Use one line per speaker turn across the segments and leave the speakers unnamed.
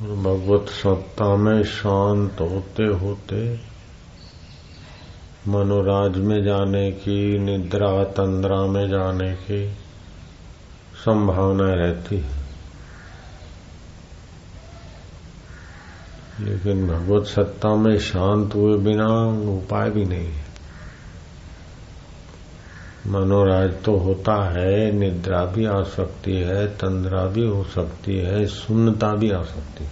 भगवत सत्ता में शांत होते होते मनोराज में जाने की, निद्रा तंद्रा में जाने की संभावना रहती है। लेकिन भगवत सत्ता में शांत हुए बिना उपाय भी नहीं है। मनोराज तो होता है, निद्रा भी आ सकती है, तंद्रा भी हो सकती है, सुन्नता भी आ सकती है।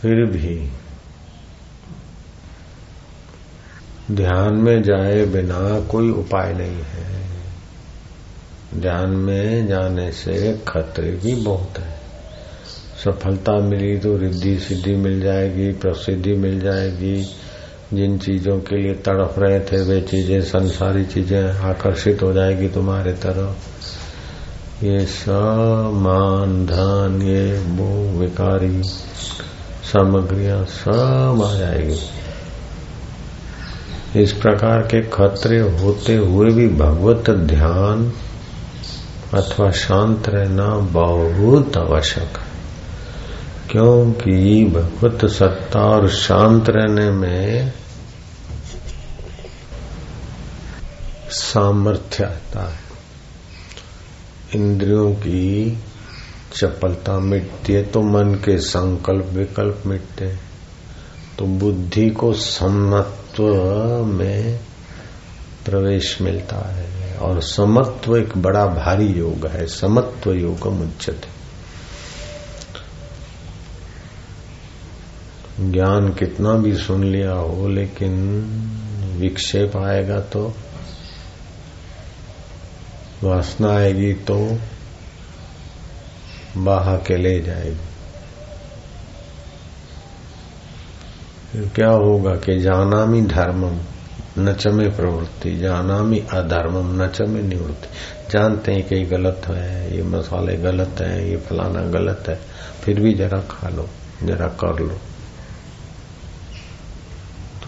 फिर भी ध्यान में जाए बिना कोई उपाय नहीं है। ध्यान में जाने से खतरे भी बहुत है। सफलता मिली तो रिद्धि सिद्धि मिल जाएगी, प्रसिद्धि मिल जाएगी। जिन चीज़ों के लिए तड़प रहे थे, वे चीज़ें, संसारी चीज़ें आकर्षित हो जाएगी तुम्हारे तरफ़। ये सब मान धन, ये वो विकारी सामग्रियाँ सब आ जाएगी। इस प्रकार के खतरे होते हुए भी भगवत ध्यान अथवा शांत रहना बहुत आवश्यक है। क्योंकि भगवत सत्ता और शांत रहने में सामर्थ्य आता है। इंद्रियों की चपलता मिटती है तो मन के संकल्प विकल्प मिटते हैं। तो बुद्धि को समत्व में प्रवेश मिलता है। और समत्व एक बड़ा भारी योग है, समत्व योग उच्चत ज्ञान कितना भी सुन लिया हो, लेकिन विक्षेप आएगा तो वासना आएगी तो बाहा के ले जाएगी। फिर क्या होगा कि जाना मी धर्मम, नचमे प्रवृत्ति, जानामी अधर्मम, नचमे निवृत्ति। जानते हैं कि गलत है, ये मसाले गलत है, ये फलाना गलत है, फिर भी जरा खा लो, जरा कर लो।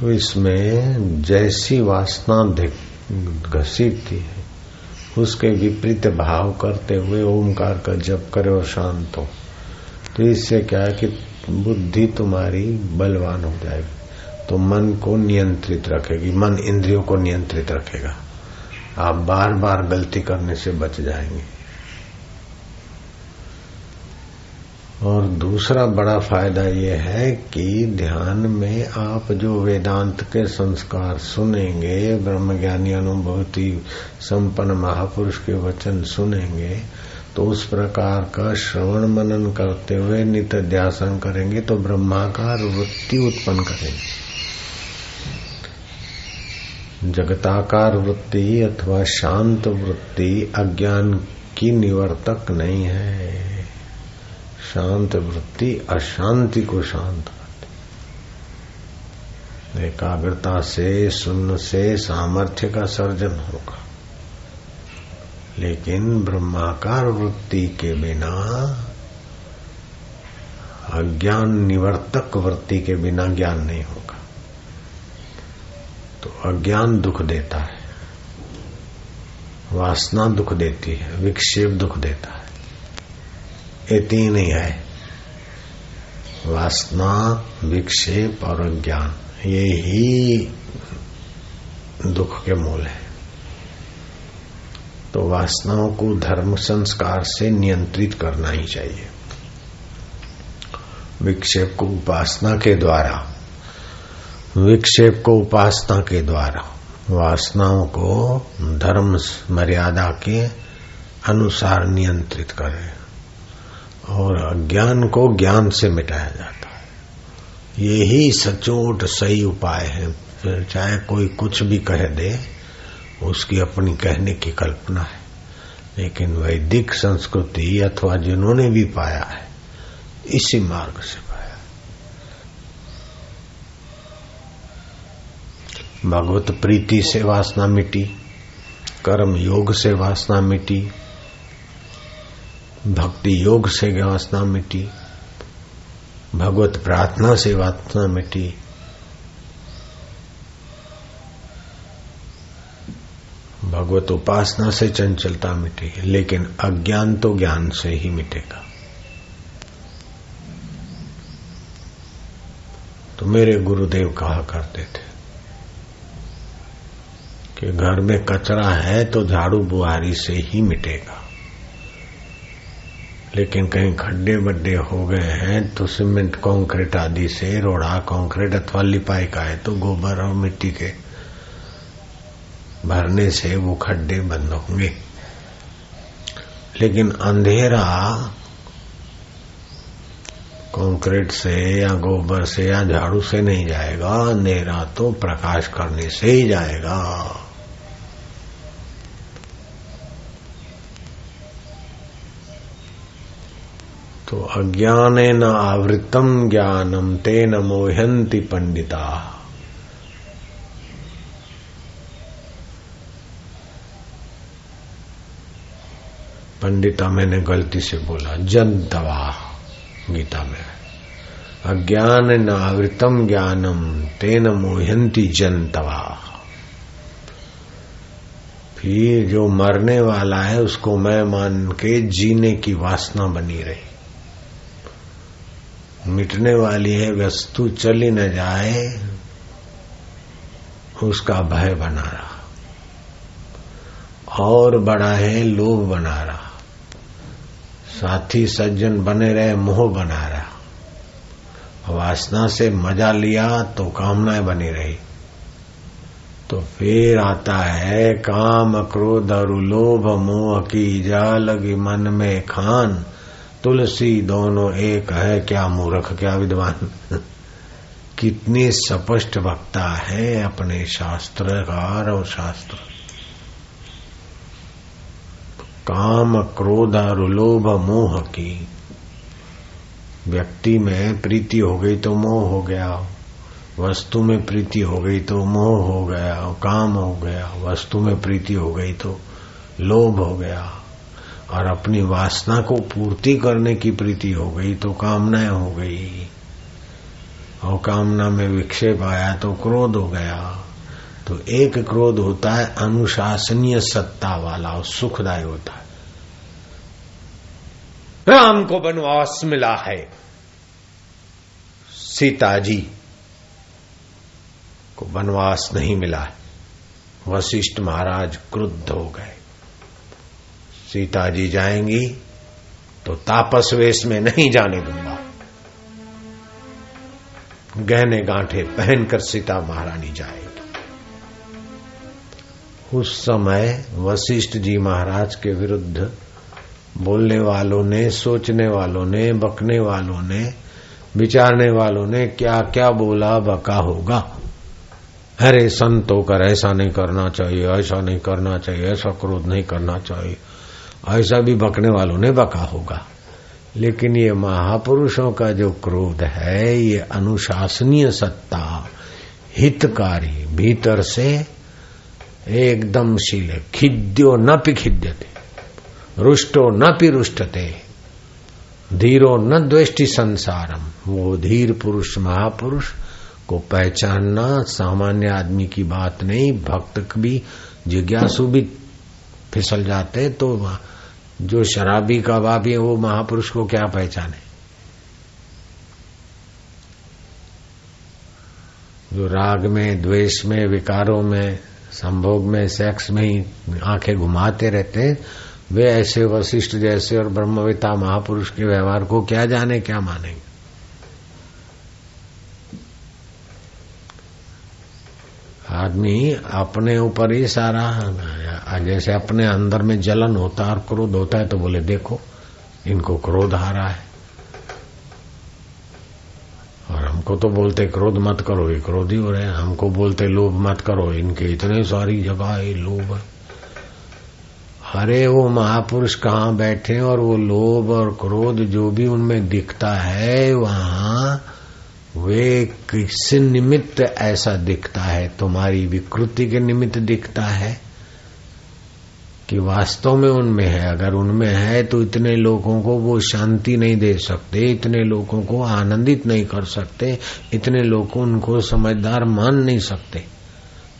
तो इसमें जैसी वासना घसीटती है, उसके विपरीत भाव करते हुए ओमकार का जप करे और शांत हो। तो इससे क्या है कि बुद्धि तुम्हारी बलवान हो जाएगी। तो मन को नियंत्रित रखेगी, मन इंद्रियों को नियंत्रित रखेगा। आप बार बार गलती करने से बच जाएँगे। और दूसरा बड़ा फ़ायदा ये है कि ध्यान में आप जो वेदांत के संस्कार सुनेंगे, ब्रह्मज्ञानी अनुभूति संपन्न महापुरुष के वचन सुनेंगे तो उस प्रकार का श्रवण मनन करते हुए नित्य ध्यासन करेंगे तो ब्रह्माकार वृत्ति उत्पन्न करेंगे। जगताकार वृत्ति अथवा शांत वृत्ति अज्ञान की निवर्तक नहीं है। शांत वृत्ति, अशांति को शांत करती एकाग्रता से, सुन्न से, सामर्थ्य का सर्जन होगा। लेकिन ब्रह्माकार वृत्ति के बिना, अज्ञान निवर्तक वृत्ति के बिना ज्ञान नहीं होगा। तो अज्ञान दुख देता है, वासना दुख देती है, विक्षेप दुख देता है। ये तीन ही है। वासना, विक्षेप और ज्ञान, ये ही दुख के मूल है। तो वासनाओं को धर्म संस्कार से नियंत्रित करना ही चाहिए। विक्षेप को उपासना के द्वारा, विक्षेप को उपासना के द्वारा, वासनाओं को धर्म मर्यादा के अनुसार नियंत्रित करें। और अज्ञान को ज्ञान से मिटाया जाता है। यही सचोट, सही उपाय है। फिर चाहे कोई कुछ भी कह दे, उसकी अपनी कहने की कल्पना है। लेकिन वैदिक संस्कृति अथवा जिन्होंने भी पाया है, इसी मार्ग से पाया। भगवत प्रीति से वासना मिटी, कर्म योग से वासना मिटी भक्ति योग से वासना मिटी, भगवत प्रार्थना से वासना मिटी। भगवत उपासना से चंचलता मिटेगी लेकिन अज्ञान तो ज्ञान से ही मिटेगा। तो मेरे गुरुदेव कहा करते थे कि घर में कचरा है तो झाड़ू बुहारी से ही मिटेगा। लेकिन कहीं खड्डे बड्डे हो गए हैं तो सीमेंट, कंक्रीट आदि से, रोड़ा, कंक्रीट अथवा लिपाई का है तो गोबर और मिट्टी के भरने से वो खड्डे बंद होंगे। लेकिन अंधेरा कंक्रीट से या गोबर से या झाड़ू से नहीं जाएगा, अंधेरा तो प्रकाश करने से ही जाएगा। तो अज्ञान न आवृतम ज्ञानम, तेन मोहंती पंडिता। पंडिता मैंने गलती से बोला, जनतवा, गीता में। अज्ञान न आवृतम ज्ञानम, तेन मोहंती जनतवा। फिर जो मरने वाला है, उसको मैं मान के जीने की वासना बनी रही। मिटने वाली है, वस्तु चली न जाए, उसका भय बना रहा। और बड़ा है, लोभ बना रहा। साथी सज्जन बने रहे, मोह बना रहा। वासना से मज़ा लिया तो कामनाएँ बनी रही। तो फिर आता है, काम क्रोध और लोभ, मोह की जा लगी मन में खान। तुलसी दोनों एक है, क्या मूर्ख, क्या विद्वान? कितनी स्पष्ट वक्ता है अपने शास्त्रकार और शास्त्र। काम क्रोध और लोभ मोह की। व्यक्ति में प्रीति हो गई तो मोह हो गया। वस्तु में प्रीति हो गई तो मोह हो गया। काम हो गया, वस्तु में प्रीति हो गई तो लोभ हो गया। और अपनी वासना को पूर्ति करने की प्रीति हो गई तो कामनाएँ हो गई। और कामना में विक्षेप आया तो क्रोध हो गया। तो एक क्रोध होता है, अनुशासनीय सत्ता वाला, और सुखदायी होता है। राम को वनवास मिला है। सीता जी को वनवास नहीं मिला है। वशिष्ठ महाराज क्रुद्ध हो गए। सीता जी जाएँगी तो तापस वेश में नहीं जाने दूँगा। गहने गांठे पहनकर सीता महारानी जाएगी। उस समय वशिष्ठ जी महाराज के विरुद्ध बोलने वालों ने, सोचने वालों ने, बकने वालों ने, विचारने वालों ने क्या क्या बोला, बका होगा। अरे संत होकर ऐसा नहीं करना चाहिए, ऐसा नहीं करना चाहिए, ऐसा क्रोध नहीं करना चाहिए। ऐसा भी बकने वालों ने बका होगा। लेकिन ये महापुरुषों का जो क्रोध है, ये अनुशासनीय सत्ता हितकारी भीतर से एकदम शील खिद्यो न पिखिद्यते, रुष्टो न पिरुष्टते, धीरो न द्वेष्टि संसारम। वो धीर पुरुष, महापुरुष को पहचानना सामान्य आदमी की बात नहीं, भक्त भी जिज्ञासु भी फिसल जाते तो जो शराबी कबाबी बाबी है, वो महापुरुष को क्या पहचाने? जो राग में, द्वेष में, विकारों में, संभोग में, सेक्स में ही आँखें घुमाते रहते वे ऐसे वशिष्ठ जैसे और ब्रह्मविता महापुरुष के व्यवहार को क्या जाने, क्या मानेंगे? आदमी अपने ऊपर ही सारा जैसे अपने अंदर में जलन होता है और क्रोध होता है तो बोले, देखो, इनको क्रोध आ रहा है। और हमको तो बोलते, क्रोध मत करो, ये क्रोधी हो रहे हैं। हमको बोलते, लोभ मत करो, इनके इतने सारी जगह है लोभ है। अरे, वो महापुरुष कहाँ बैठे और वो लोभ और क्रोध जो भी उनमें दिखता है, वहाँ वे किस निमित्त ऐसा दिखता है? तुम्हारी विकृति के निमित्त दिखता है कि वास्तव में उनमें है। अगर उनमें है तो इतने लोगों को वो शांति नहीं दे सकते, इतने लोगों को आनंदित नहीं कर सकते, इतने लोग उनको समझदार मान नहीं सकते।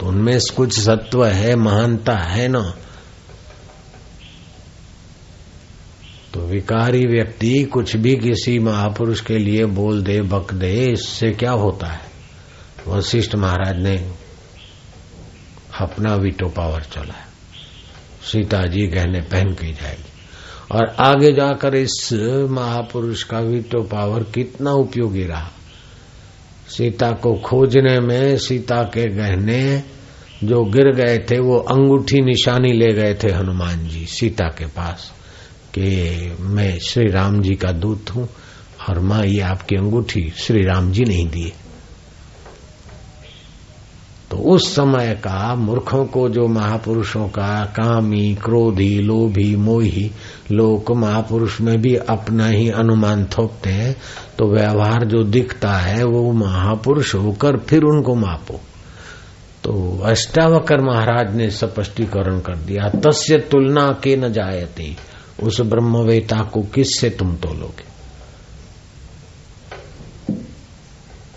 तो उनमें कुछ सत्व है, महानता है ना? तो विकारी व्यक्ति कुछ भी किसी महापुरुष के लिए बोल दे, बक दे, इससे क्या होता है? वशिष्ठ महाराज ने अपना वीटो पावर चला है। सीता जी गहने पहन के जाएगी। और आगे जाकर इस महापुरुष का वीटो पावर कितना उपयोगी रहा? सीता को खोजने में, सीता के गहने जो गिर गए थे, वो अंगूठी निशानी ले गए थे हनुमान जी, सीता के पास। कि मैं श्री राम जी का दूत हूँ और माँ ये आपकी अंगूठी श्री राम जी नहीं दिए तो उस समय का मूर्खों को जो महापुरुषों का कामी, क्रोधी, लोभी, मोही लोग महापुरुष में भी अपना ही अनुमान थोपते हैं तो व्यवहार जो दिखता है वो महापुरुष होकर फिर उनको मापो। तो अष्टावकर महाराज ने स्पष्टीकरण कर दिया, तस्य तुलना के न जायते। उस ब्रह्मवेता को किससे तुम तोलोगे?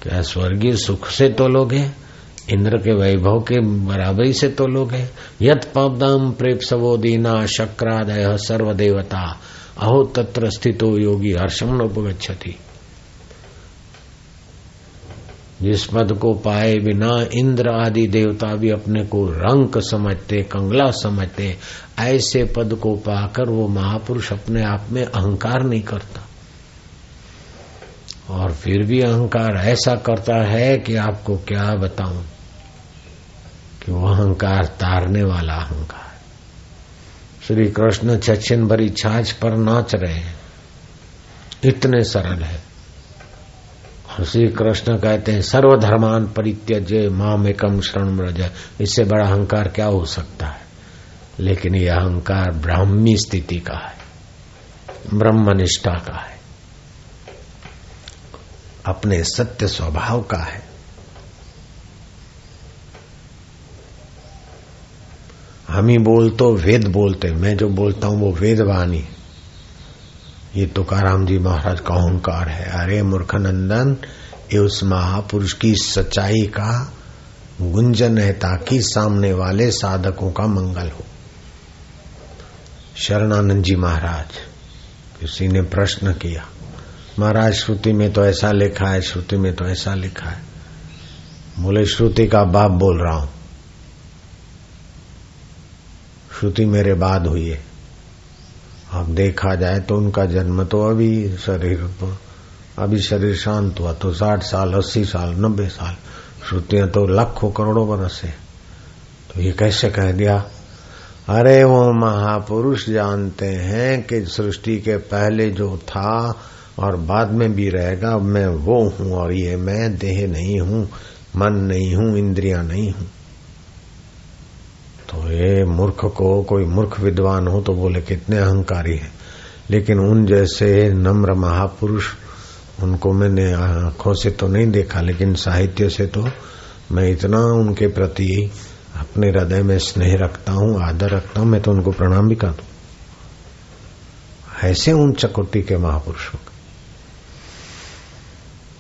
क्या स्वर्गीय सुख से तोलोगे? इंद्र के वैभव के बराबरी से तोलोगे? यत पदम प्रेप सवो दीना शक्रादय सर्वदेवता। अहो तत्र स्थितो योगी हर्षम उपगछति जिस पद को पाए बिना इंद्र आदि देवता भी अपने को रंक समझते, कंगला समझते, ऐसे पद को पाकर वो महापुरुष अपने आप में अहंकार नहीं करता। और फिर भी अहंकार ऐसा करता है कि आपको क्या बताऊँ कि वो अहंकार तारने वाला अहंकार श्री कृष्ण छछन भरी छाछ पर नाच रहे हैं। इतने सरल है। श्री कृष्ण कहते हैं, सर्वधर्मान परित्यज्य माम एकम शरण ब्रज इससे बड़ा अहंकार क्या हो सकता है? लेकिन यह अहंकार ब्राह्मी स्थिति का है, ब्रह्मनिष्ठा का है, अपने सत्य स्वभाव का है। हम ही बोल तो वेद बोलते मैं जो बोलता हूँ वो वेद वाणी ये तुकाराम जी महाराज का अहंकार है। अरे मूर्खानंदन, ये उस महापुरुष की सच्चाई का गुंजन है ताकि सामने वाले साधकों का मंगल हो। शरणानंद जी महाराज, किसी ने प्रश्न किया, महाराज, श्रुति में तो ऐसा लिखा है, श्रुति में तो ऐसा लिखा है। बोले, श्रुति का बाप बोल रहा हूँ। श्रुति मेरे बाद हुई है। अब देखा जाए तो उनका जन्म तो अभी शरीर अभी शरीर शांत हुआ तो साठ साल, अस्सी साल, नब्बे साल, श्रुतियाँ तो लाखों करोड़ों बरस है। तो ये कैसे कह दिया? अरे वो महापुरुष जानते हैं कि सृष्टि के पहले जो था और बाद में भी रहेगा मैं वो हूँ और ये मैं, देह नहीं हूँ, मन नहीं हूँ, इंद्रिया नहीं हूँ। तो ये मूर्ख को कोई मूर्ख विद्वान हो तो बोले कितने अहंकारी हैं। लेकिन उन जैसे नम्र महापुरुष, उनको मैंने आँखों से तो नहीं देखा, लेकिन साहित्य से तो मैं इतना उनके प्रति अपने हृदय में स्नेह रखता हूँ, आदर रखता हूँ, मैं तो उनको प्रणाम भी कर दू ऐसे उन चकोटी के महापुरुषों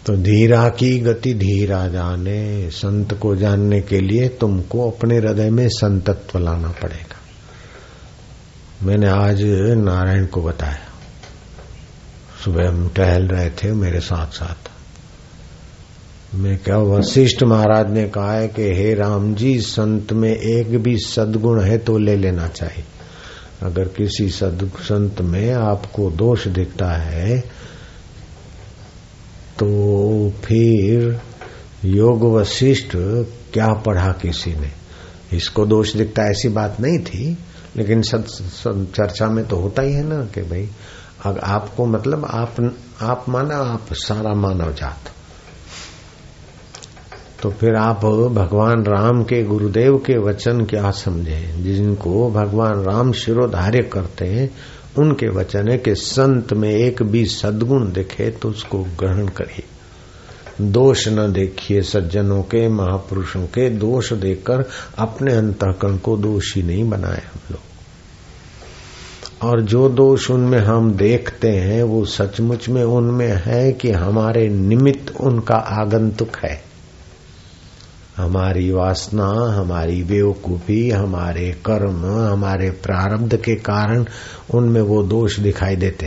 तो धीरा की गति धीरा जाने, संत को जानने के लिए तुमको अपने हृदय में संतत्व लाना पड़ेगा। मैंने आज नारायण को बताया। सुबह हम टहल रहे थे मेरे साथ साथ मैं क्या वशिष्ठ महाराज ने कहा है कि, हे राम जी, संत में एक भी सदगुण है तो ले लेना चाहिए। अगर किसी सद संत में आपको दोष दिखता है तो फिर योग वशिष्ठ क्या पढ़ा किसी ने? इसको दोष दिखता ऐसी बात नहीं थी, लेकिन सद चर्चा में तो होता ही है ना कि भाई अगर आपको मतलब आप आप माना आप सारा मानव जात। तो फिर आप भगवान राम के, गुरुदेव के वचन क्या समझे? जिनको भगवान राम शिरोधार्य करते हैं उनके वचन है कि संत में एक भी सदगुण दिखे तो उसको ग्रहण करिए। दोष न देखिए सज्जनों के, महापुरुषों के। दोष देखकर अपने अंतकरण को दोषी नहीं बनाए हम लोग। और जो दोष उनमें हम देखते हैं, वो सचमुच में उनमें है कि हमारे निमित्त उनका आगंतुक है। हमारी वासना हमारी बेवकूफ़ी हमारे कर्म हमारे प्रारब्ध के कारण उनमें वो दोष दिखाई देते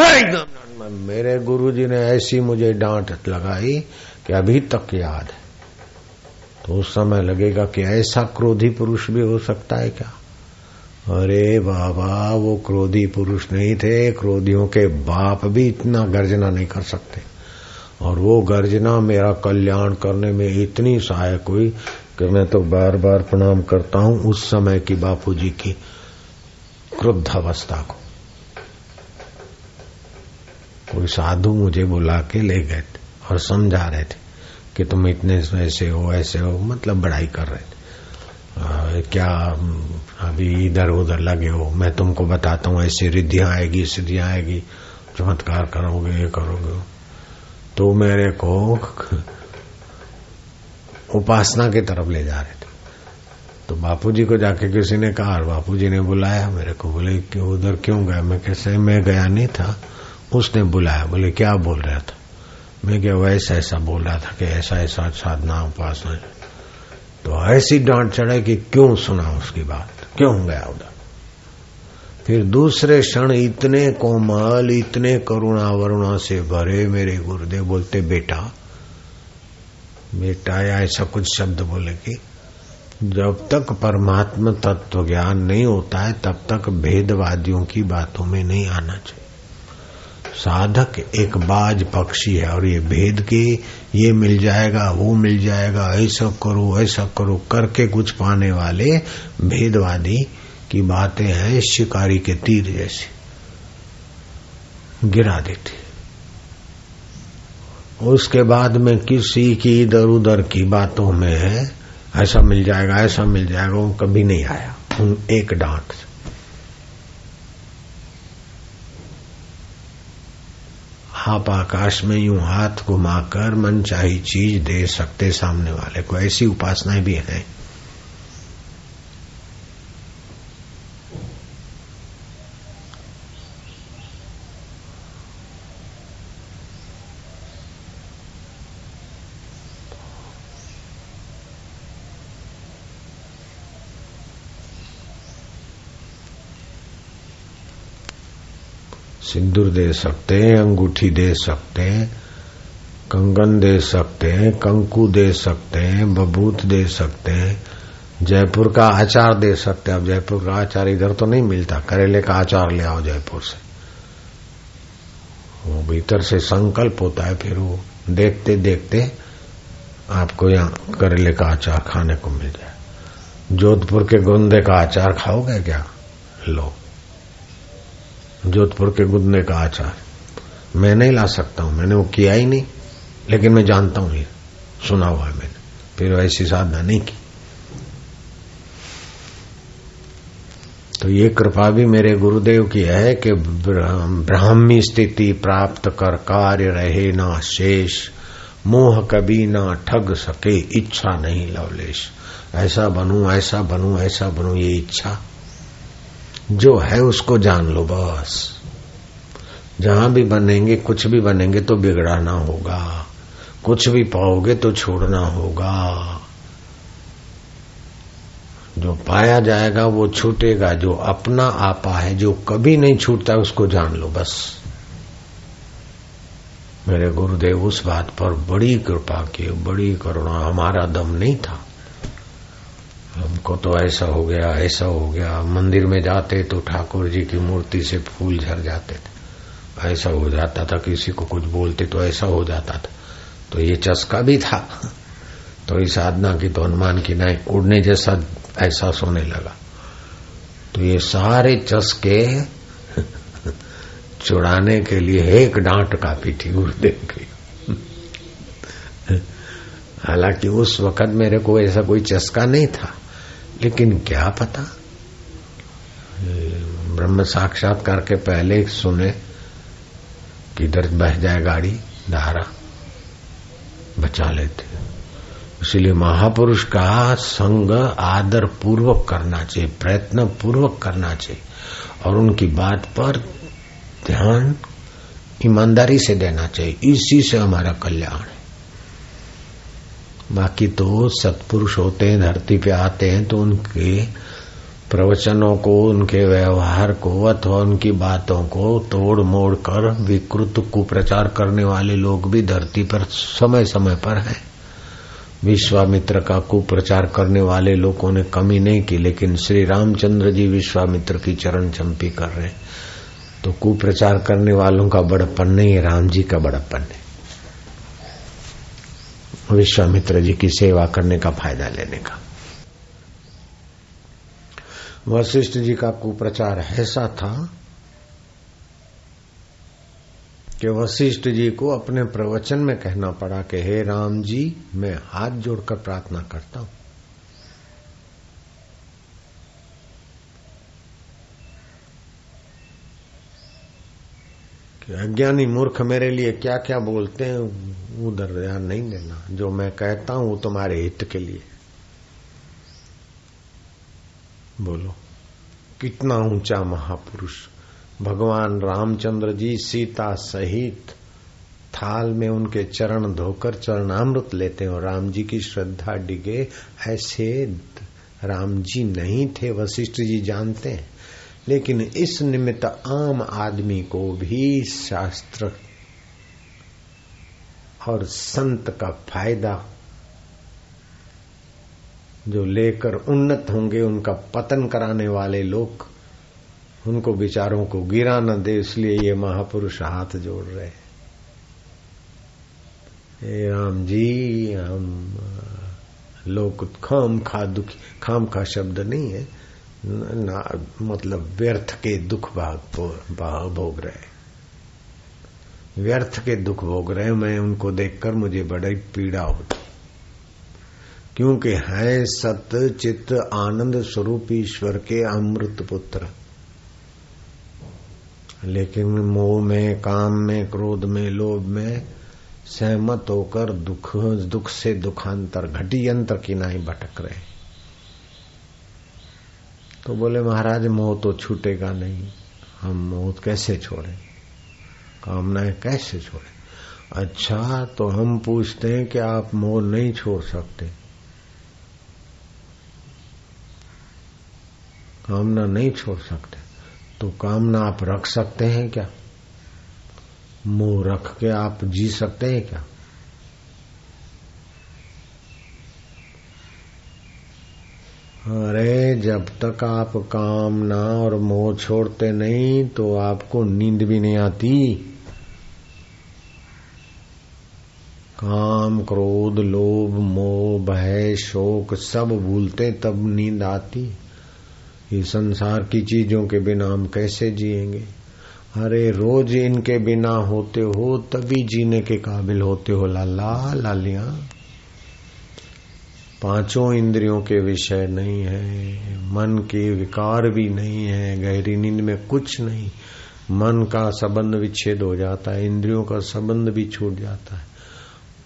एकदम मेरे गुरुजी ने ऐसी मुझे डांट लगाई कि अभी तक याद है। तो उस समय लगेगा कि ऐसा क्रोधी पुरुष भी हो सकता है क्या? अरे बाबा वो क्रोधी पुरुष नहीं थे क्रोधियों के बाप भी इतना गर्जना नहीं कर सकते। और वो गर्जना मेरा कल्याण करने में इतनी सहायक हुई कि मैं तो बार बार प्रणाम करता हूँ उस समय की बापू जी की क्रुद्ध अवस्था को। कोई साधु मुझे बुला के ले गए थे और समझा रहे थे कि तुम इतने ऐसे हो ऐसे हो मतलब बड़ाई कर रहे थे। आ, क्या अभी इधर उधर लगे हो? मैं तुमको बताता हूँ ऐसी रिद्धियाँ आएगी सिद्धियाँ आएगी चमत्कार करोगे ये करोगे। तो मेरे को उपासना की तरफ़ ले जा रहे थे। तो बापूजी को जाके किसी ने कहा, और बापूजी ने बुलाया, मेरे को बोले कि उधर क्यों गया मैं कैसे मैं गया नहीं था। उसने बुलाया, बोले, क्या बोल रहा था? मैं क्या वैसा ऐसा बोल रहा था कि ऐसा ऐसा साधना, उपासना। तो ऐसी डांट चढ़े कि क्यों सुना उसकी बात? क्यों गया उधर? फिर दूसरे क्षण इतने कोमल, इतने करुणा वरुणा से भरे मेरे गुरुदेव बोलते, बेटा। बेटा, या ऐसा कुछ शब्द बोले कि, जब तक परमात्मा तत्व ज्ञान नहीं होता है, तब तक भेदवादियों की बातों में नहीं आना चाहिए। साधक एक बाज पक्षी है और ये भेद के, ये मिल जाएगा, वो मिल जाएगा, ऐसा करो ऐसा करो, करके कुछ पाने वाले भेदवादी की बातें हैं शिकारी के तीर जैसी। गिरा देती। उसके बाद में किसी की इधर उधर की बातों में है, ऐसा मिल जाएगा, ऐसा मिल जाएगा, वो कभी नहीं आया। उन एक डांट से। आप आकाश में यूँ हाथ घुमाकर मन चाही चीज़ दे सकते सामने वाले को, ऐसी उपासनाएँ भी हैं। सिंदूर दे सकते हैं, अंगूठी दे सकते हैं, कंगन दे सकते हैं, कंकु दे सकते हैं, बबूत दे सकते हैं, जयपुर का आचार दे सकते हैं। अब जयपुर का आचार इधर तो नहीं मिलता, करेले का आचार ले आओ जयपुर से। वो भीतर से संकल्प होता है, फिर वो देखते देखते आपको यहाँ करेले का आचार खाने को मिल जाए। जोधपुर के गोंदे का आचार खाओगे क्या? लो। जोधपुर के गुदने का आचार। मैं नहीं ला सकता हूँ, मैंने वो किया ही नहीं, लेकिन मैं जानता हूँ ये। सुना हुआ है मैंने। फिर ऐसी साधना नहीं की। तो ये कृपा भी मेरे गुरुदेव की है कि ब्राह्मी स्थिति प्राप्त कर कार्य रहे ना शेष, मोह कभी ना ठग सके, इच्छा नहीं लवलेश। ऐसा बनू ऐसा बनू ऐसा बनू, ये इच्छा। जो है उसको जान लो बस। जहाँ भी बनेंगे, कुछ भी बनेंगे तो बिगड़ाना होगा। कुछ भी पाओगे तो छोड़ना होगा। जो पाया जाएगा वो छूटेगा, जो अपना आपा है, जो कभी नहीं छूटता उसको जान लो बस। मेरे गुरुदेव, उस बात पर बड़ी कृपा की बड़ी करुणा। हमारा दम नहीं था। हमको तो ऐसा हो गया, ऐसा हो गया। मंदिर में जाते तो ठाकुर जी की मूर्ति से फूल झर जाते थे। ऐसा हो जाता था, किसी को कुछ बोलते तो ऐसा हो जाता था। तो ये चस्का भी था। तो इस साधना की तो हनुमान की नहीं उड़ने जैसा ऐसा सोने लगा। तो ये सारे चस्के चुड़ाने के लिए एक डांट काफ़ी थी गुरुदेव की हालाँकि उस वक्त मेरे को ऐसा कोई चस्का नहीं था। लेकिन क्या पता? ब्रह्म साक्षात्कार के पहले सुने किधर बह जाए गाड़ी, धारा, बचा लेते। इसलिए महापुरुष का संग आदर पूर्वक करना चाहिए प्रयत्न पूर्वक करना चाहिए, और उनकी बात पर ध्यान ईमानदारी से देना चाहिए। इसी से हमारा कल्याण है। बाकी तो सत्पुरुष होते हैं, धरती पे आते हैं तो उनके प्रवचनों को, उनके व्यवहार को अथवा उनकी बातों को तोड़ मोड़ कर विकृत कुप्रचार करने वाले लोग भी धरती पर समय समय पर हैं। विश्वामित्र का कुप्रचार करने वाले लोगों ने कमी नहीं की, लेकिन श्री रामचंद्र जी विश्वामित्र की चरण चंपी कर रहे तो कुप्रचार करने वालों का बड़प्पन नहीं राम जी का बड़प्पन है। विश्वामित्र जी की सेवा करने का फ़ायदा लेने का। वशिष्ठ जी का कुप्रचार ऐसा था कि वशिष्ठ जी को अपने प्रवचन में कहना पड़ा कि, हे राम जी, मैं हाथ जोड़कर प्रार्थना करता हूँ। कि अज्ञानी मूर्ख मेरे लिए क्या क्या बोलते हैं, उधर ध्यान नहीं देना। जो मैं कहता हूँ, वो तुम्हारे हित के लिए। बोलो, कितना ऊँचा महापुरुष। भगवान रामचंद्र जी सीता सहित थाल में उनके चरण धोकर चरणामृत लेते हैं राम जी की श्रद्धा डिगे। ऐसे राम जी नहीं थे, वशिष्ठ जी जानते हैं। लेकिन इस निमित्त आम आदमी को भी शास्त्र और संत का फ़ायदा जो लेकर उन्नत होंगे, उनका पतन कराने वाले लोग, उनको विचारों को गिरा न दे, इसलिए ये महापुरुष हाथ जोड़ रहे हे। राम जी, हम लोग खाम खा दुखी, खाम खा शब्द नहीं है। ना मतलब व्यर्थ के दुख भाग भोग रहे व्यर्थ के दुख भोग रहे मैं उनको देखकर मुझे बड़ी पीड़ा होती। क्योंकि है सत्य चित्त आनंद स्वरूप ईश्वर के अमृत पुत्र। लेकिन मोह में, काम में, क्रोध में, लोभ में सहमत होकर दुख दुख से दुखांतर, घटी यंत्र की नाई भटक रहे तो बोले, महाराज मोह तो छूटेगा नहीं। हम मोह कैसे छोड़े? कामनाएँ कैसे छोड़े? अच्छा तो हम पूछते हैं कि आप मोह नहीं छोड़ सकते। कामना नहीं छोड़ सकते। तो कामना आप रख सकते हैं क्या? मोह रख के आप जी सकते हैं क्या? अरे, जब तक आप कामना और मोह छोड़ते नहीं तो आपको नींद भी नहीं आती। काम, क्रोध, लोभ, मोह, भय, शोक, सब भूलते, तब नींद आती। ये संसार की चीज़ों के बिना हम कैसे जिएँगे? अरे, रोज इनके बिना होते हो, तभी जीने के काबिल होते हो, लाला, लालिया। पाँचों इंद्रियों के विषय नहीं है, मन के विकार भी नहीं है, गहरी नींद में कुछ नहीं। मन का संबंध विच्छेद हो जाता है, इंद्रियों का संबंध भी छूट जाता है।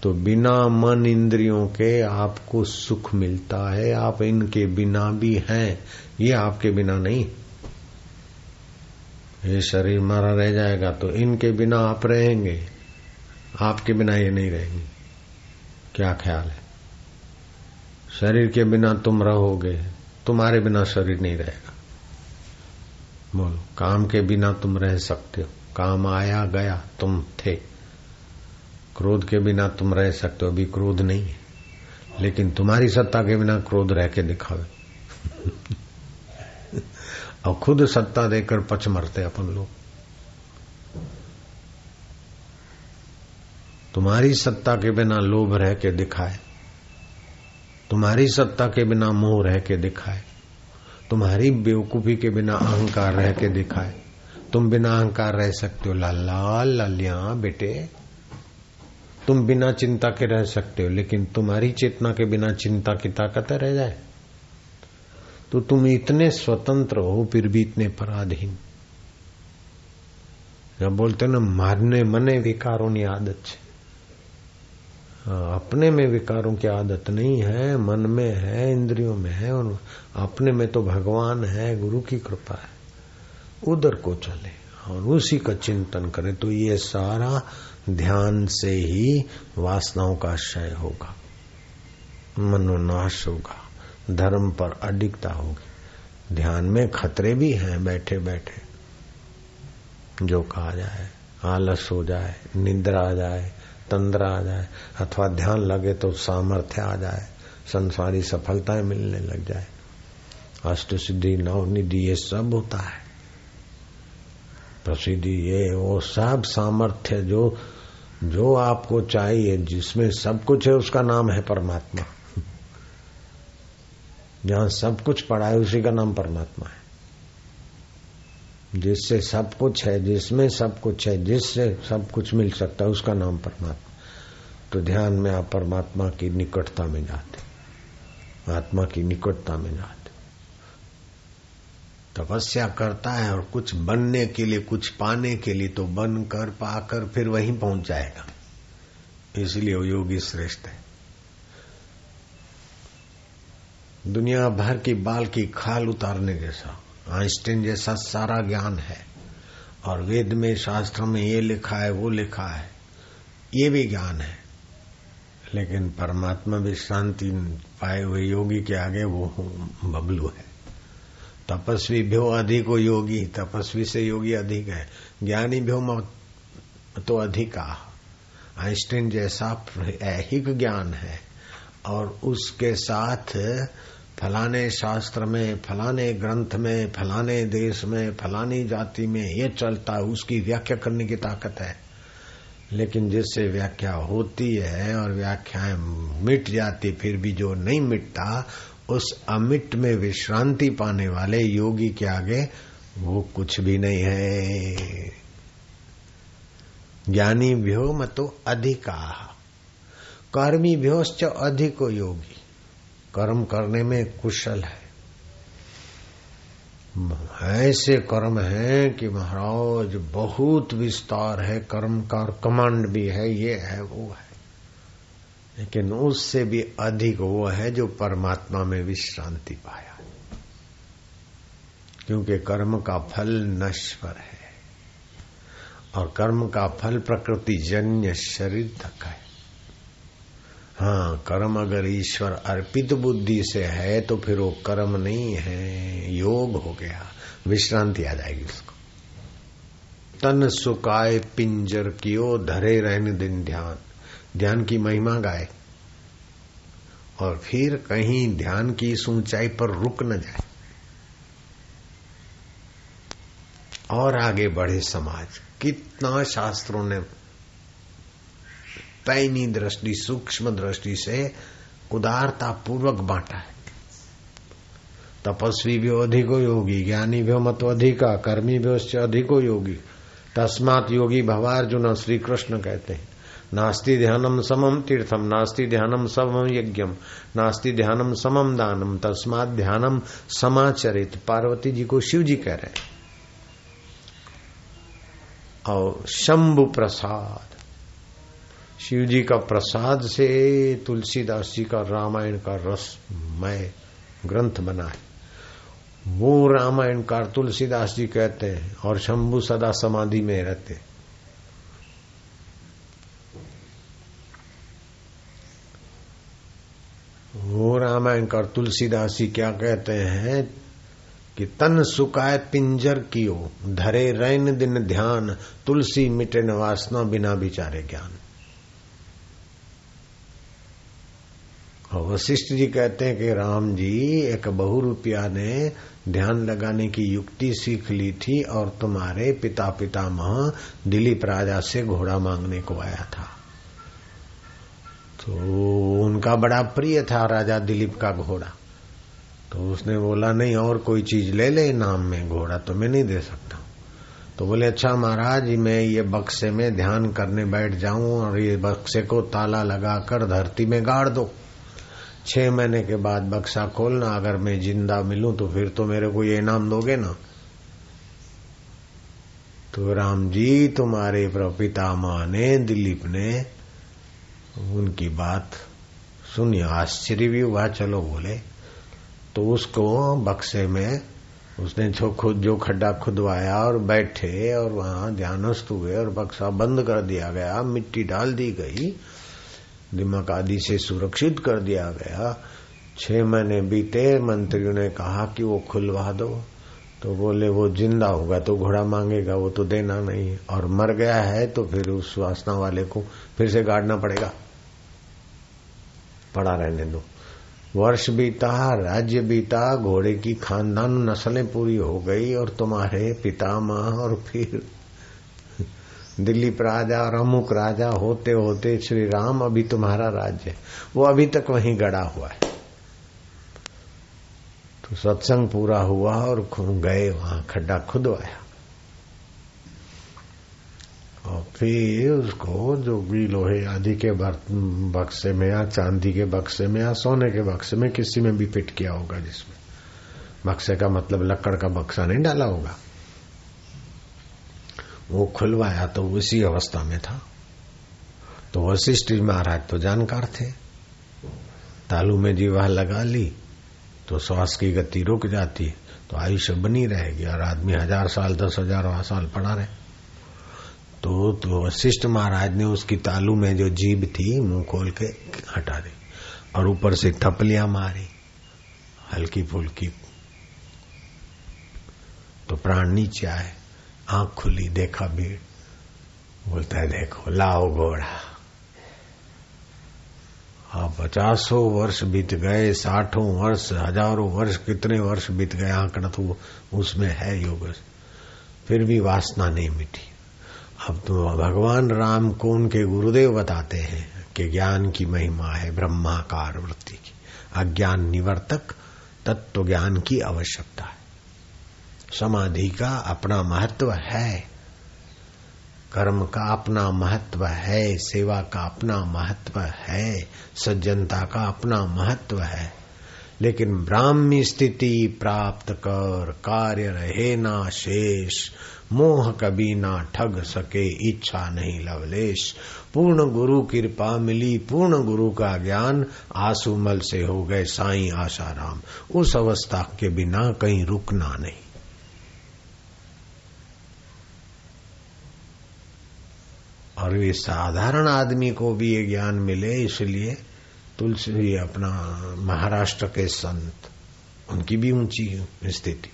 तो बिना मन इंद्रियों के आपको सुख मिलता है, आप इनके बिना भी हैं, ये आपके बिना नहीं। ये शरीर मारा रह जाएगा तो इनके बिना आप रहेंगे, आपके बिना ये नहीं रहेंगे। क्या ख्याल है? शरीर के बिना तुम रहोगे, तुम्हारे बिना शरीर नहीं रहेगा। बोलो, काम के बिना तुम रह सकते हो। काम आया, गया, तुम थे। क्रोध के बिना तुम रह सकते हो, अभी क्रोध नहीं है। लेकिन तुम्हारी सत्ता के बिना क्रोध रह के दिखावे। और खुद सत्ता देकर पच मरते अपन लोग। तुम्हारी सत्ता के बिना लोभ रह के दिखाए। तुम्हारी सत्ता के बिना मोह रह के दिखाए। तुम्हारी बेवकूफ़ी के बिना अहंकार रह के दिखाए। तुम बिना अहंकार रह सकते हो, लाला लालिया बेटे। तुम बिना चिंता के रह सकते हो, लेकिन तुम्हारी चेतना के बिना चिंता की ताकत रह जाए। तो तुम इतने स्वतंत्र हो, फिर भी इतने पराधीन। जब बोलते हो ना, मारने मने विकारों की आदत है। अपने में विकारों की आदत नहीं है, मन में है, इंद्रियों में है, और अपने में तो भगवान है, गुरु की कृपा है। उधर को चले और उसी का चिंतन करें तो ये सारा ध्यान से ही वासनाओं का क्षय होगा, मनोनाश होगा, धर्म पर अडिगता होगी। ध्यान में खतरे भी हैं बैठे बैठे जो कहा जाए, आलस हो जाए, निद्रा आ जाए तंद्रा आ जाए, अथवा ध्यान लगे तो सामर्थ्य आ जाए, संसारी सफलताएँ मिलने लग जाए। अष्ट सिद्धि नवनिधि, ये सब होता है। प्रसिद्धि ये, वो सब सामर्थ्य जो जो आपको चाहिए, जिसमें सब कुछ है, उसका नाम है परमात्मा। जहाँ सब कुछ पड़ा है, उसी का नाम परमात्मा है। जिससे सब कुछ है, जिसमें सब कुछ है, जिससे सब कुछ मिल सकता है, उसका नाम परमात्मा। तो ध्यान में आप परमात्मा की निकटता में जाते आत्मा की निकटता में जाते तपस्या करता है और कुछ बनने के लिए, कुछ पाने के लिए तो बन कर पाकर फिर वहीं पहुँच जाएगा। इसलिए वो योगी श्रेष्ठ है। दुनिया भर की बाल की खाल उतारने जैसा। आइंस्टीन जैसा सारा ज्ञान है। और वेद में, शास्त्र में ये लिखा है, वो लिखा है। ये भी ज्ञान है। लेकिन परमात्मा भी शांति पाए हुए योगी के आगे वो बबलू है। तपस्वी भ्यो अधिक हो योगी, तपस्वी से योगी अधिक है। ज्ञानी भ्यो तो अधिक। आइंस्टीन जैसा ऐहिक ज्ञान है। और उसके साथ फलाने शास्त्र में, फलाने ग्रंथ में, फलाने देश में, फलानी जाति में ये चलता है उसकी व्याख्या करने की ताकत है। लेकिन जिससे व्याख्या होती है और व्याख्याएँ मिट जाती, फिर भी जो नहीं मिटता, उस अमिट में विश्रांति पाने वाले योगी के आगे वो कुछ भी नहीं है। ज्ञानी भ्यो मतो अधिका, कर्मी भ्योश्च अधिको योगी। कर्म करने में कुशल है। ऐसे कर्म है कि महाराज, बहुत विस्तार है, कर्म का और कमांड भी है, ये है, वो है। लेकिन उससे भी अधिक वो है जो परमात्मा में विश्रांति पाया। क्योंकि कर्म का फल नश्वर है। और कर्म का फल प्रकृति, जन्य शरीर तक है। हाँ कर्म अगर ईश्वर अर्पित बुद्धि से है तो फिर वो कर्म नहीं है, योग हो गया। विश्रांति आ जाएगी उसको। तन सुकाय पिंजर कियो, धरे रहने दिन ध्यान। ध्यान की महिमा गाए। और फिर कहीं ध्यान की इस ऊंचाई पर रुक न जाए। और आगे बढ़े समाज। कितना शास्त्रों ने पैनी दृष्टि सूक्ष्म दृष्टि से उदारता पूर्वक बांटा है। तपस्वी भी अधिको योगी, ज्ञानी भी मत अधिका, कर्मी भी अधिको योगी। तस्मात योगी भवार्जुन श्री कृष्ण कहते हैं, नास्ति ध्यानम समम तीर्थम नास्ति ध्यानम समम यज्ञम नास्ति ध्यानम समम दानम, तस्मात ध्यानम समाचरित। पार्वती जी को शिव जी कह रहे और शंभु प्रसाद। शिव जी का प्रसाद से तुलसीदास जी का रामायण का रसमय ग्रंथ बना है। वो रामायण का तुलसीदास जी कहते हैं और शंभु सदा समाधि में रहते हैं। वो रामायण का तुलसीदास जी क्या कहते हैं कि तन सुकाय पिंजर कियो, धरे रैन दिन ध्यान, तुलसी मिटे वासना बिना विचारे ज्ञान। और वशिष्ठ जी कहते हैं कि राम जी, एक बहु बहुरूपिया ने ध्यान लगाने की युक्ति सीख ली थी और तुम्हारे पिता पितामह दिलीप राजा से घोड़ा मांगने को आया था। तो उनका बड़ा प्रिय था राजा दिलीप का घोड़ा। तो उसने बोला, नहीं, और कोई चीज़ ले ले नाम में घोड़ा तो मैं नहीं दे सकता तो बोले अच्छा महाराज, मैं ये बक्से में ध्यान करने बैठ जाऊँ और ये बक्से को ताला लगाकर धरती में गाड़ दो। छह महीने के बाद बक्सा खोलना, अगर मैं ज़िंदा मिलूं तो फिर तो मेरे को ये इनाम दोगे ना? तो राम जी, तुम्हारे पितामह ने, दिलीप ने, उनकी बात सुनी आश्चर्य भी हुआ, चलो बोले। तो उसको बक्से में, उसने जो खुद, जो खड्डा खुदवाया और बैठे और वहाँ ध्यानस्थ हुए और बक्सा बंद कर दिया गया, मिट्टी डाल दी गई। दिमाग आदि से सुरक्षित कर दिया गया। छह महीने बीते, मंत्रियों ने कहा कि वो खुलवा दो। तो बोले, वो ज़िंदा होगा तो घोड़ा मांगेगा, वो तो देना नहीं और मर गया है तो फिर उस वासना वाले को फिर से गाड़ना पड़ेगा। पड़ा रहने दो। वर्ष बीता, राज्य बीता, घोड़े की खानदान नस्लें पूरी हो गई, और तुम्हारे पिता माँ और फिर दिलीप राजा और अमुक राजा होते होते श्री राम अभी तुम्हारा राज्य है। वो अभी तक वहीं गड़ा हुआ है। तो सत्संग पूरा हुआ और गए वहाँ, खड्डा खुदवाया और फिर उसको जो भी लोहे आदि के बक्से में या चांदी के बक्से में या सोने के बक्से में किसी में भी फिट किया होगा जिसमें। बक्से का मतलब लकड़ का बक्सा नहीं डाला होगा। वो खुलवाया तो उसी अवस्था में था। तो वशिष्ठ महाराज तो जानकार थे। तालू में जीवा लगा ली तो श्वास की गति रुक जाती है तो आयुष्य बनी रहेगी और आदमी हज़ार साल, दस हज़ार साल पड़ा रहे। तो तो वशिष्ठ महाराज ने उसकी तालू में जो जीभ थी, मुँह खोल के हटा दी और ऊपर से थपलियाँ मारी, हल्की फुल्की। तो प्राण नीचे आए। आँख खुली, देखा भीड़। बोलता है, देखो, लाओ घोड़ा। हाँ पचासों वर्ष बीत गए, साठों वर्ष, हज़ारों वर्ष, कितने वर्ष बीत गए, आंकड़ा तो उसमें है योग फिर भी वासना नहीं मिटी। अब तो भगवान राम को उनके गुरुदेव बताते हैं कि ज्ञान की महिमा है, ब्रह्माकार वृत्ति की। अज्ञान निवर्तक, तत्व ज्ञान की आवश्यकता है। समाधि का अपना महत्व है। कर्म का अपना महत्व है, सेवा का अपना महत्व है, सज्जनता का अपना महत्व है। लेकिन ब्राह्मी स्थिति प्राप्त कर कार्य रहे ना शेष, मोह कभी ना ठग सके, इच्छा नहीं लवलेश। पूर्ण गुरु कृपा मिली, पूर्ण गुरु का ज्ञान आसुमल से हो गए साई आशाराम। उस अवस्था के बिना कहीं रुकना नहीं। और ये साधारण आदमी को भी ये ज्ञान मिले, इसलिए तुलसी अपना महाराष्ट्र के संत, उनकी भी ऊँची स्थिति।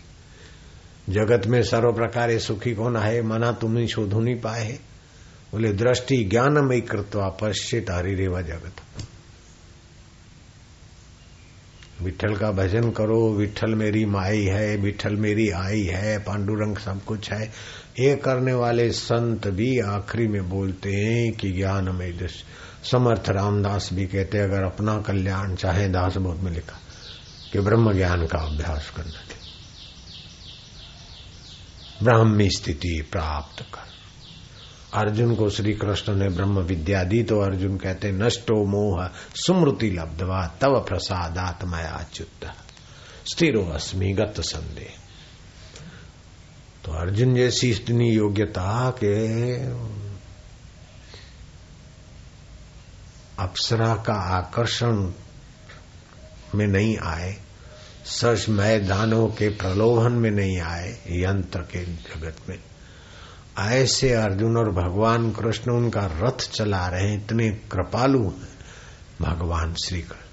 जगत में सर्व प्रकार सुखी कौन है मना तुम्हें शोधु नहीं पाए। बोले, दृष्टि ज्ञानमय कृत्वा पश्चित हरिरेवा जगत। विठल का भजन करो विठल मेरी माई है विठल मेरी आई है, पांडुरंग सब कुछ है। ये करने वाले संत भी आखिरी में बोलते हैं कि ज्ञान में समर्थ रामदास भी कहते अगर अपना कल्याण चाहे दास बोध में लिखा, कि ब्रह्म ज्ञान का अभ्यास करना चाहिए ब्राह्मी स्थिति प्राप्त कर। अर्जुन को श्री कृष्ण ने ब्रह्म विद्या दी तो अर्जुन कहते नष्टो मोह सुमृति लब्धवा, तव प्रसादात्मया च्युत। स्थिरो अस्मी गत संदेह। तो अर्जुन जैसी इतनी योग्यता के अप्सरा का आकर्षण में नहीं आए सच मैदानों के प्रलोभन में नहीं आए यंत्र के जगत में। ऐसे अर्जुन और भगवान कृष्ण उनका रथ चला रहे इतने कृपालु हैं, भगवान श्री कृष्ण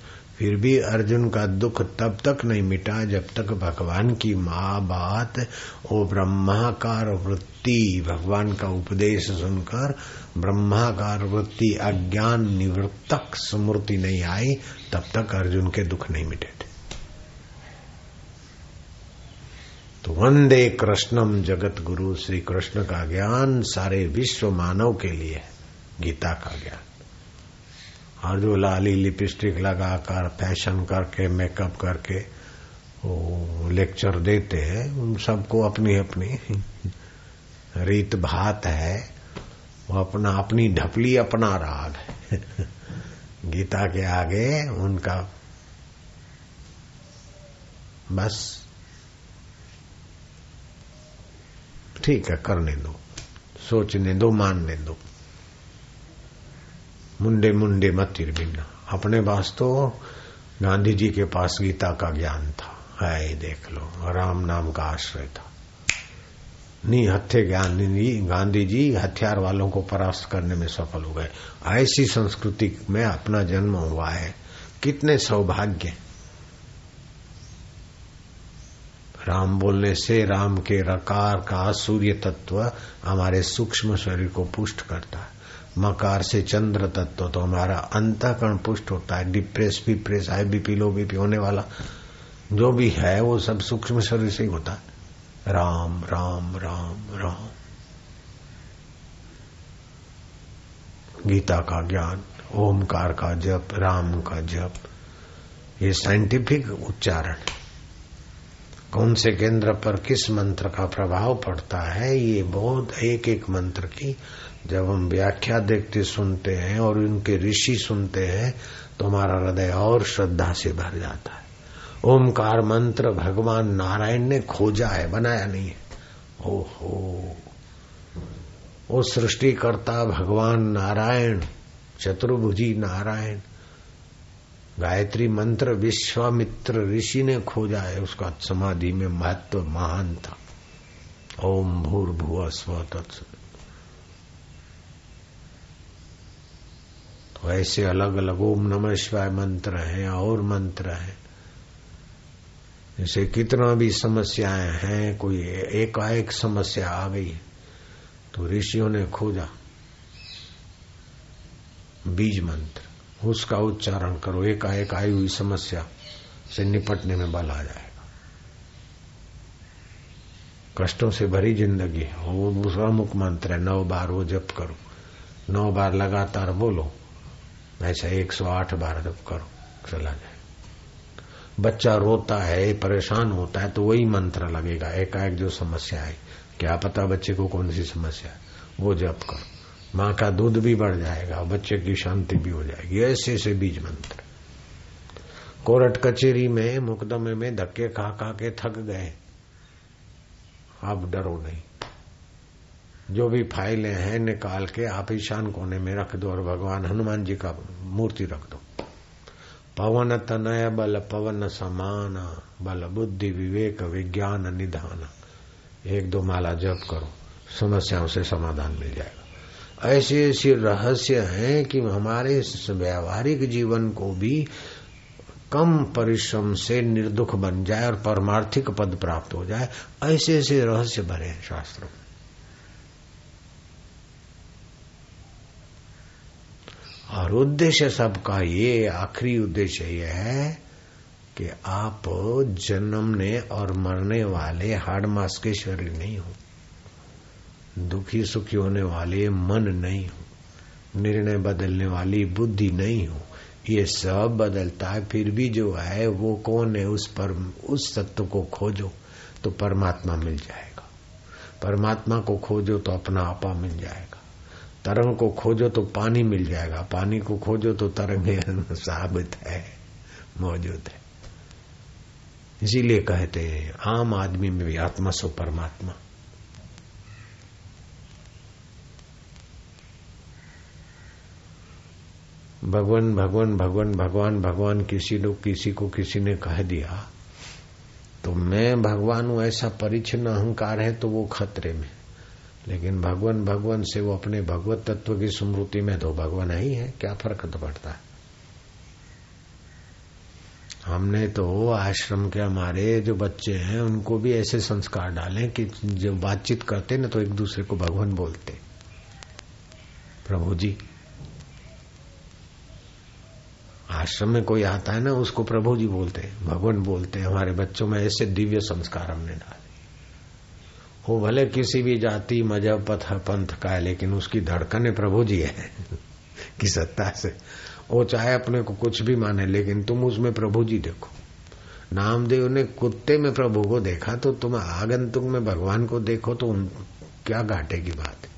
फिर भी अर्जुन का दुख तब तक नहीं मिटा जब तक भगवान की माँ बात ओ ब्रह्माकार वृत्ति, भगवान का उपदेश सुनकर ब्रह्माकार वृत्ति, अज्ञान निवृत्तक स्मृति नहीं आई, तब तक अर्जुन के दुख नहीं मिटे थे। तो वंदे कृष्णम जगत गुरु श्री कृष्ण का ज्ञान सारे विश्व मानव के लिए गीता का ज्ञान। और जो लाली लिपस्टिक लगाकर, फ़ैशन करके, मेकअप करके, वो लेक्चर देते हैं। उन सबको अपनी अपनी रीत भात है। वो अपना, अपनी ढपली अपना राग है। गीता के आगे उनका बस ठीक है, करने दो। सोचने दो, मानने दो। मुंडे मुंडे मतिर बिना। अपने पास तो गांधी जी के पास गीता का ज्ञान था। है देख लो, राम नाम का आश्रय था। नी हथे गांधी गांधी जी हथियार वालों को परास्त करने में सफल हो गए। ऐसी संस्कृति में अपना जन्म हुआ है। कितने सौभाग्य। राम बोलने से राम के रकार का सूर्य तत्व हमारे सूक्ष्म शरीर को पुष्ट करता है। मकार से चंद्र तत्व तो हमारा अंतकरण पुष्ट होता है डिप्रेस विप्रेस हाई बीपी लो बीपी होने वाला। जो भी है, वो सब सूक्ष्म शरीर से ही होता है। राम राम राम राम। गीता का ज्ञान, ओमकार का जप, राम का जप, ये साइंटिफिक उच्चारण कौन से केंद्र पर किस मंत्र का प्रभाव पड़ता है, ये बहुत एक एक मंत्र की जब हम व्याख्या देखते सुनते हैं और उनके ऋषि सुनते हैं तो हमारा हृदय और श्रद्धा से भर जाता है। ओमकार मंत्र भगवान नारायण ने खोजा है, बनाया नहीं है। ओहो। वो सृष्टिकर्ता भगवान नारायण, चतुर्भुजी नारायण, गायत्री मंत्र विश्वामित्र ऋषि ने खोजा है, उसका समाधि में महत्व महान था। ओम भूर्भुव स्व तत्व ऐसे अलग अलग ओम नमः शिवाय मंत्र हैं, और मंत्र हैं। जैसे कितना भी समस्याएँ हैं, कोई एकाएक समस्या आ गई तो ऋषियों ने खोजा, बीज मंत्र। उसका उच्चारण करो, एकाएक आई हुई समस्या से निपटने में बल आ जाएगा। कष्टों से भरी ज़िंदगी, वो दूसरा मुख मंत्र है, नौ बार वो जप करो, नौ बार लगातार बोलो ऐसा एक सौ आठ बार जब करो, चला जाए। बच्चा रोता है, परेशान होता है तो वही मंत्र लगेगा, एकाएक जो समस्या है। क्या पता बच्चे को कौन सी समस्या है? वो जप करो। माँ का दूध भी बढ़ जाएगा बच्चे की शांति भी हो जाएगी। ऐसे ऐसे बीज मंत्र। कोर्ट कचेरी में, मुकदमे में धक्के खा खा के थक गए। आप डरो नहीं। जो भी फाइलें हैं निकाल के आप ईशान कोने में रख दो और भगवान हनुमान जी का मूर्ति रख दो। पवन तनय बल, पवन समान, बल बुद्धि विवेक विज्ञान निधान। एक दो माला जप करो, समस्याओं से समाधान मिल जाएगा। ऐसे ऐसे रहस्य हैं कि हमारे व्यावहारिक जीवन को भी कम परिश्रम से निर्दुख बन जाए और परमार्थिक पद प्राप्त हो जाए। ऐसे ऐसे रहस्य भरे शास्त्रों। और उद्देश्य सबका ये, आखिरी उद्देश्य ये है कि आप जन्मने और मरने वाले हाड़ मास के शरीर नहीं हो। दुखी सुखी होने वाले मन नहीं हो। निर्णय बदलने वाली बुद्धि नहीं हो। ये सब बदलता है, फिर भी जो है वो कौन है, उस पर, उस तत्व को खोजो तो परमात्मा मिल जाएगा। परमात्मा को खोजो तो अपना आपा मिल जाएगा। तरंग को खोजो तो पानी मिल जाएगा। पानी को खोजो तो तरंग साबित है, मौजूद है। इसीलिए कहते हैं, आम आदमी में भी आत्मा सो परमात्मा। भगवान भगवान भगवान भगवान भगवान किसी लोग किसी को किसी ने कह दिया तो मैं भगवान हूँ, ऐसा परिचिन अहंकार है तो वो खतरे में। लेकिन भगवान भगवान से वो अपने भगवत तत्व की स्मृति में तो भगवान ही है क्या फ़र्क तो पड़ता है? हमने तो आश्रम के हमारे जो बच्चे हैं, उनको भी ऐसे संस्कार डालें कि जब बातचीत करते ना तो एक दूसरे को भगवान बोलते। प्रभु जी, आश्रम में कोई आता है ना, उसको प्रभु जी बोलते भगवान बोलते हमारे बच्चों में ऐसे दिव्य संस्कार हमने डाले। वो भले किसी भी जाति मज़हब पथ, पंथ का है, लेकिन उसकी धड़कने प्रभु जी है, कि सत्ता से। वो चाहे अपने को कुछ भी माने, लेकिन तुम उसमें प्रभु जी देखो। नामदेव ने कुत्ते में प्रभु को देखा तो तुम आगंतुक में भगवान को देखो तो उन क्या घाटे की बात है?